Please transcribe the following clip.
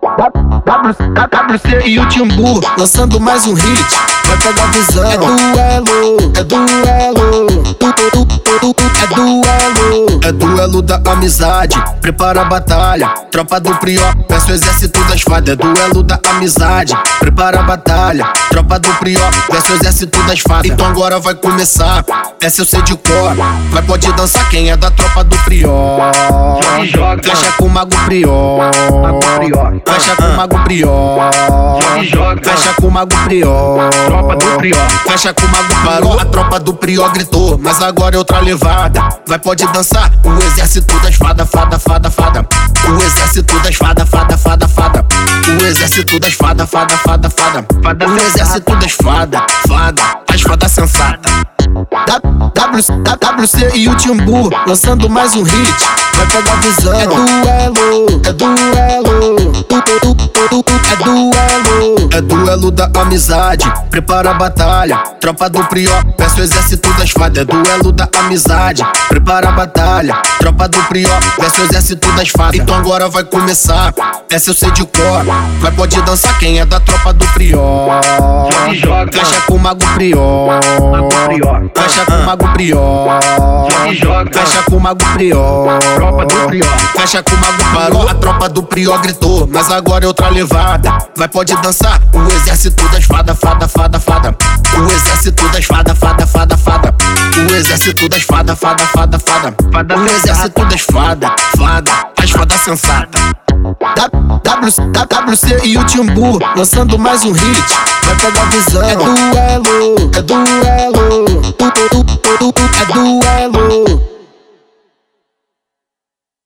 WC e o Timbu lançando mais um hit. Vai pegar visão. É duelo, é duelo. É duelo, é duelo da amizade. Prepara a batalha, tropa do Prió. Peço o exército das fadas. É duelo da amizade. Prepara a batalha, tropa do Prió. Peço o exército das fadas. Então agora vai começar. Essa eu sei de cor. Vai pode dançar quem é da tropa do Prió. Fecha com o Mago Prió. Fecha com o Mago Prió. Fecha com o Mago Prió. Tropa do Prió. Fecha com o Mago parou. A tropa do Prió gritou. Mas agora é outra levada. Vai pode dançar. O exército das fada, fada, fada, fada. O exército das fada, fada, fada, fada. O exército das fada, fada, fada, fada. O exército das fada, fada. As fadas sensatas. WC e o Timbu lançando mais um hit. Vai pegar visão. É duelo, é duelo. É duelo, é duelo da amizade. Prepara a batalha, tropa do Prió. Peço o exército das fadas. É duelo da amizade. Prepara a batalha, tropa do Prió. Peço o exército das fadas. Então agora vai começar. Essa eu sei de cor. Vai pode dançar quem é da tropa do Prió. Fecha com o Mago Prió. Fecha com o Mago Prió. Fecha com o Mago Prió. Fecha com o Mago parou. A tropa do Prió gritou. Mas agora é outra levada. Vai pode dançar. O exército das fada, fada, fada, fada. O exército das fada, fada, fada, fada. O exército das fada, fada, fada, fada. O exército das fada, fada. As fadas sensatas. WC e o Timbu lançando mais um hit. Vai pegar visão. É duelo, é duelo.